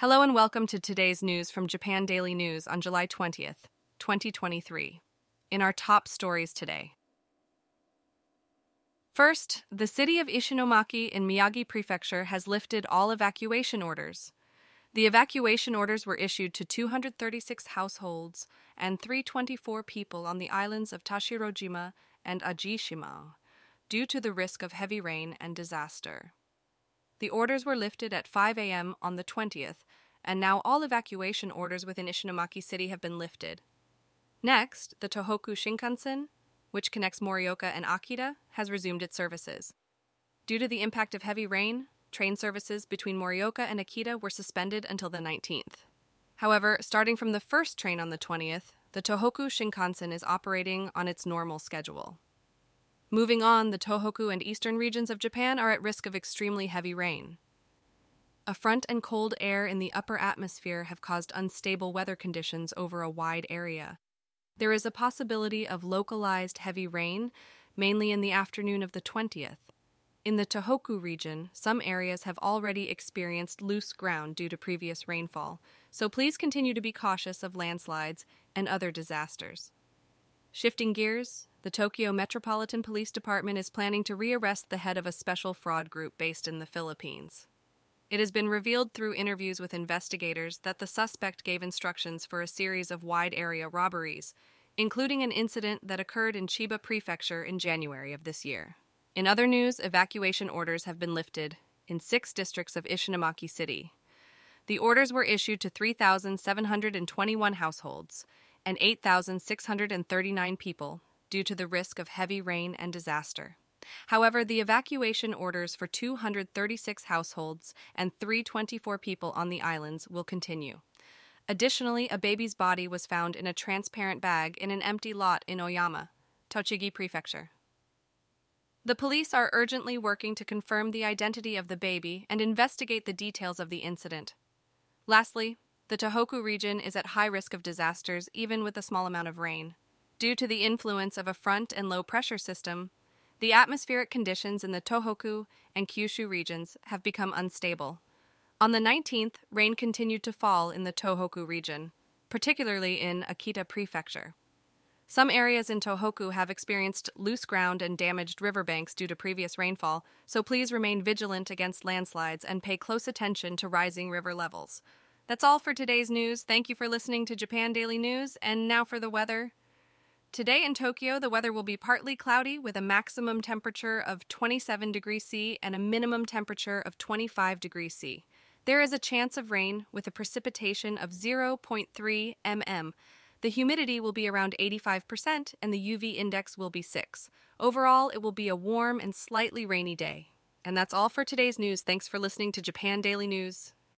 Hello and welcome to today's news from Japan Daily News on July 20th, 2023. In our top stories today. First, the city of Ishinomaki in Miyagi Prefecture has lifted all evacuation orders. The evacuation orders were issued to 236 households and 324 people on the islands of Tashirojima and Ajishima due to the risk of heavy rain and disaster. The orders were lifted at 5 a.m. on the 20th, and now all evacuation orders within Ishinomaki City have been lifted. Next, the Tohoku Shinkansen, which connects Morioka and Akita, has resumed its services. Due to the impact of heavy rain, train services between Morioka and Akita were suspended until the 19th. However, starting from the first train on the 20th, the Tohoku Shinkansen is operating on its normal schedule. Moving on, the Tohoku and eastern regions of Japan are at risk of extremely heavy rain. A front and cold air in the upper atmosphere have caused unstable weather conditions over a wide area. There is a possibility of localized heavy rain, mainly in the afternoon of the 20th. In the Tohoku region, some areas have already experienced loose ground due to previous rainfall, so please continue to be cautious of landslides and other disasters. Shifting gears, the Tokyo Metropolitan Police Department is planning to rearrest the head of a special fraud group based in the Philippines. It has been revealed through interviews with investigators that the suspect gave instructions for a series of wide area robberies, including an incident that occurred in Chiba Prefecture in January of this year. In other news, evacuation orders have been lifted in six districts of Ishinomaki City. The orders were issued to 3,721 households and 8,639 people due to the risk of heavy rain and disaster. However, the evacuation orders for 236 households and 324 people on the islands will continue. Additionally, a baby's body was found in a transparent bag in an empty lot in Oyama, Tochigi Prefecture. The police are urgently working to confirm the identity of the baby and investigate the details of the incident. Lastly, the Tohoku region is at high risk of disasters even with a small amount of rain. Due to the influence of a front and low pressure system, the atmospheric conditions in the Tohoku and Kyushu regions have become unstable. On the 19th, rain continued to fall in the Tohoku region, particularly in Akita Prefecture. Some areas in Tohoku have experienced loose ground and damaged riverbanks due to previous rainfall, so please remain vigilant against landslides and pay close attention to rising river levels. That's all for today's news. Thank you for listening to Japan Daily News, and now for the weather. Today in Tokyo, the weather will be partly cloudy with a maximum temperature of 27 degrees C and a minimum temperature of 25 degrees C. There is a chance of rain with a precipitation of 0.3 mm. The humidity will be around 85% and the UV index will be 6. Overall, it will be a warm and slightly rainy day. And that's all for today's news. Thanks for listening to Japan Daily News.